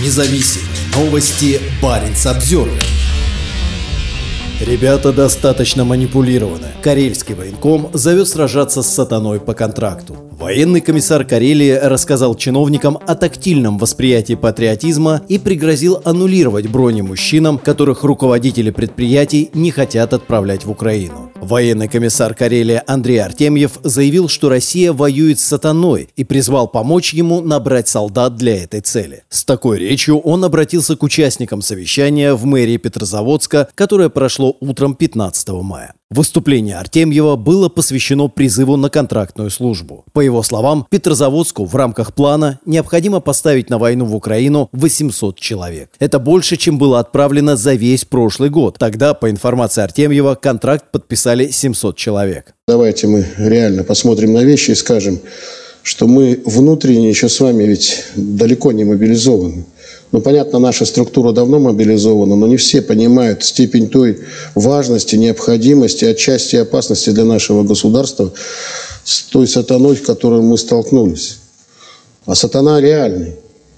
Независимые новости. Барин обзервер Ребята достаточно манипулированы. Карельский военком зовет сражаться с сатаной по контракту. Военный комиссар Карелии рассказал чиновникам о тактильном восприятии патриотизма и пригрозил аннулировать брони мужчинам, которых руководители предприятий не хотят отправлять в Украину. Военный комиссар Карелии Андрей Артемьев заявил, что Россия воюет с сатаной и призвал помочь ему набрать солдат для этой цели. С такой речью он обратился к участникам совещания в мэрии Петрозаводска, которое прошло утром 15 мая. Выступление Артемьева было посвящено призыву на контрактную службу. По его словам, Петрозаводску в рамках плана необходимо поставить на войну в Украину 800 человек. Это больше, чем было отправлено за весь прошлый год. Тогда, по информации Артемьева, контракт подписали 700 человек. Давайте мы реально посмотрим на вещи и скажем, что мы внутренне еще с вами ведь далеко не мобилизованы. Ну, понятно, наша структура давно мобилизована, но не все понимают степень той важности, необходимости, отчасти опасности для нашего государства с той сатаной, с которой мы столкнулись. А сатана реальный.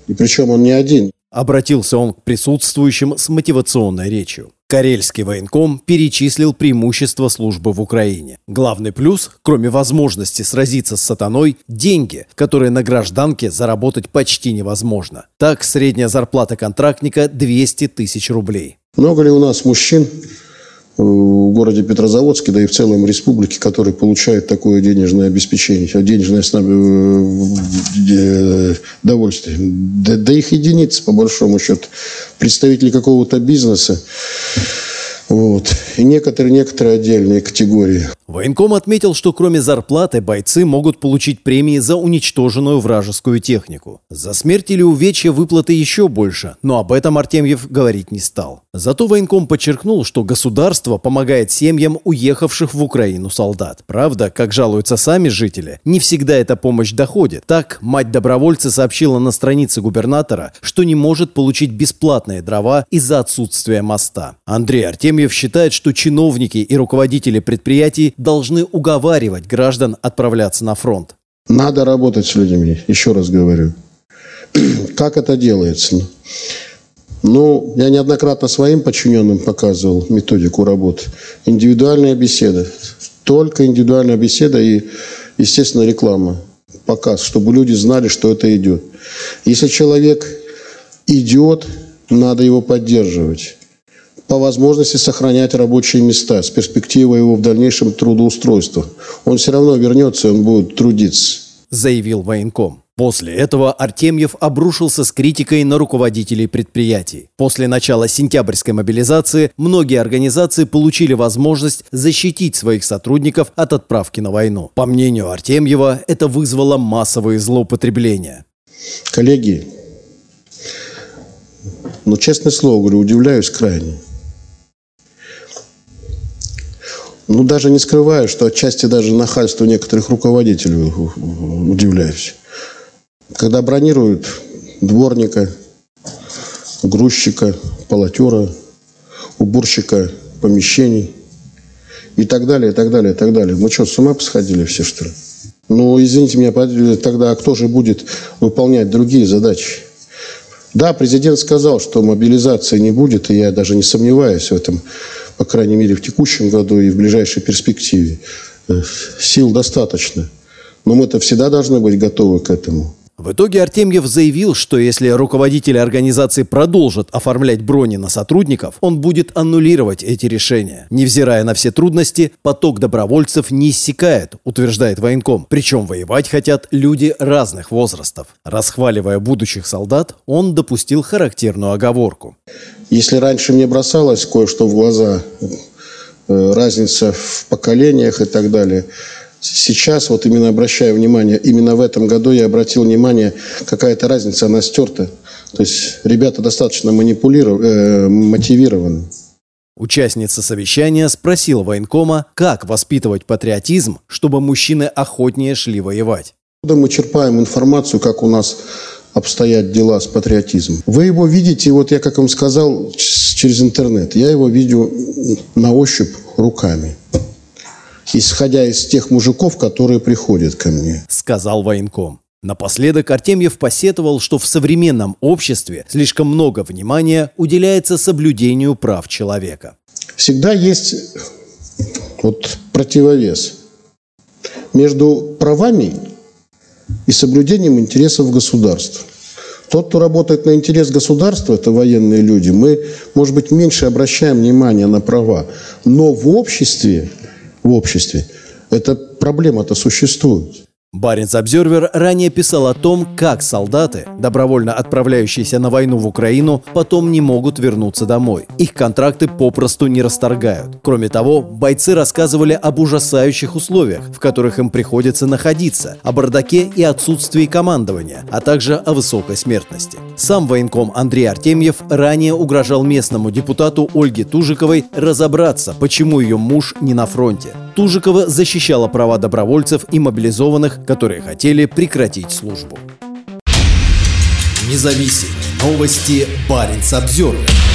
И причем он не один. Обратился он к присутствующим с мотивационной речью. Карельский военком перечислил преимущества службы в Украине. Главный плюс, кроме возможности сразиться с сатаной, деньги, которые на гражданке заработать почти невозможно. Так, средняя зарплата контрактника 200 тысяч рублей. Много ли у нас мужчин, в городе Петрозаводске, да и в целом республике, который получает такое денежное обеспечение, денежное довольствие. Да, да их единицы, по большому счету. Представители какого-то бизнеса, вот. И некоторые, некоторые отдельные категории. Военком отметил, что кроме зарплаты бойцы могут получить премии за уничтоженную вражескую технику. За смерть или увечья выплаты еще больше, но об этом Артемьев говорить не стал. Зато военком подчеркнул, что государство помогает семьям уехавших в Украину солдат. Правда, как жалуются сами жители, не всегда эта помощь доходит. Так, мать добровольца сообщила на странице губернатора, что не может получить бесплатные дрова из-за отсутствия моста. Андрей Артемьев Артемьев считает, что чиновники и руководители предприятий должны уговаривать граждан отправляться на фронт. Надо работать с людьми, еще раз говорю. Как это делается? Ну, я неоднократно своим подчиненным показывал методику работы. Индивидуальная беседа. Только индивидуальная беседа и, естественно, реклама. Показ, чтобы люди знали, что это идет. Если человек идет, надо его поддерживать по возможности сохранять рабочие места с перспективой его в дальнейшем трудоустройства. Он все равно вернется, он будет трудиться. Заявил военком. После этого Артемьев обрушился с критикой на руководителей предприятий. После начала сентябрьской мобилизации многие организации получили возможность защитить своих сотрудников от отправки на войну. По мнению Артемьева, это вызвало массовые злоупотребления. Коллеги, ну, честное слово говорю, удивляюсь крайне. Ну, даже не скрываю, что отчасти даже нахальство некоторых руководителей удивляюсь. Когда бронируют дворника, грузчика, полотера, уборщика помещений и так далее, и так далее, и так далее. Мы что, с ума посходили все, что ли? Ну, извините меня, тогда кто же будет выполнять другие задачи? Да, президент сказал, что мобилизации не будет, и я даже не сомневаюсь в этом по крайней мере, в текущем году и в ближайшей перспективе. Э, сил достаточно. Но мы-то всегда должны быть готовы к этому. В итоге Артемьев заявил, что если руководители организации продолжат оформлять брони на сотрудников, он будет аннулировать эти решения. Невзирая на все трудности, поток добровольцев не иссякает, утверждает военком. Причем воевать хотят люди разных возрастов. Расхваливая будущих солдат, он допустил характерную оговорку. Если раньше мне бросалось кое-что в глаза, э, разница в поколениях и так далее, сейчас вот именно обращаю внимание, именно в этом году я обратил внимание, какая-то разница, она стерта. То есть ребята достаточно манипулированы, э, мотивированы. Участница совещания спросила военкома, как воспитывать патриотизм, чтобы мужчины охотнее шли воевать. Мы черпаем информацию, как у нас обстоят дела с патриотизмом. Вы его видите, вот я, как вам сказал, через интернет. Я его видел на ощупь руками. Исходя из тех мужиков, которые приходят ко мне. Сказал военком. Напоследок Артемьев посетовал, что в современном обществе слишком много внимания уделяется соблюдению прав человека. Всегда есть вот противовес между правами и соблюдением интересов государства. Тот, кто работает на интерес государства, это военные люди, мы, может быть, меньше обращаем внимание на права. Но в обществе, в обществе эта проблема-то существует. Баренц Обзервер ранее писал о том, как солдаты, добровольно отправляющиеся на войну в Украину, потом не могут вернуться домой. Их контракты попросту не расторгают. Кроме того, бойцы рассказывали об ужасающих условиях, в которых им приходится находиться, о бардаке и отсутствии командования, а также о высокой смертности. Сам военком Андрей Артемьев ранее угрожал местному депутату Ольге Тужиковой разобраться, почему ее муж не на фронте. Тужикова защищала права добровольцев и мобилизованных, которые хотели прекратить службу. Независимые новости. Барин обзервер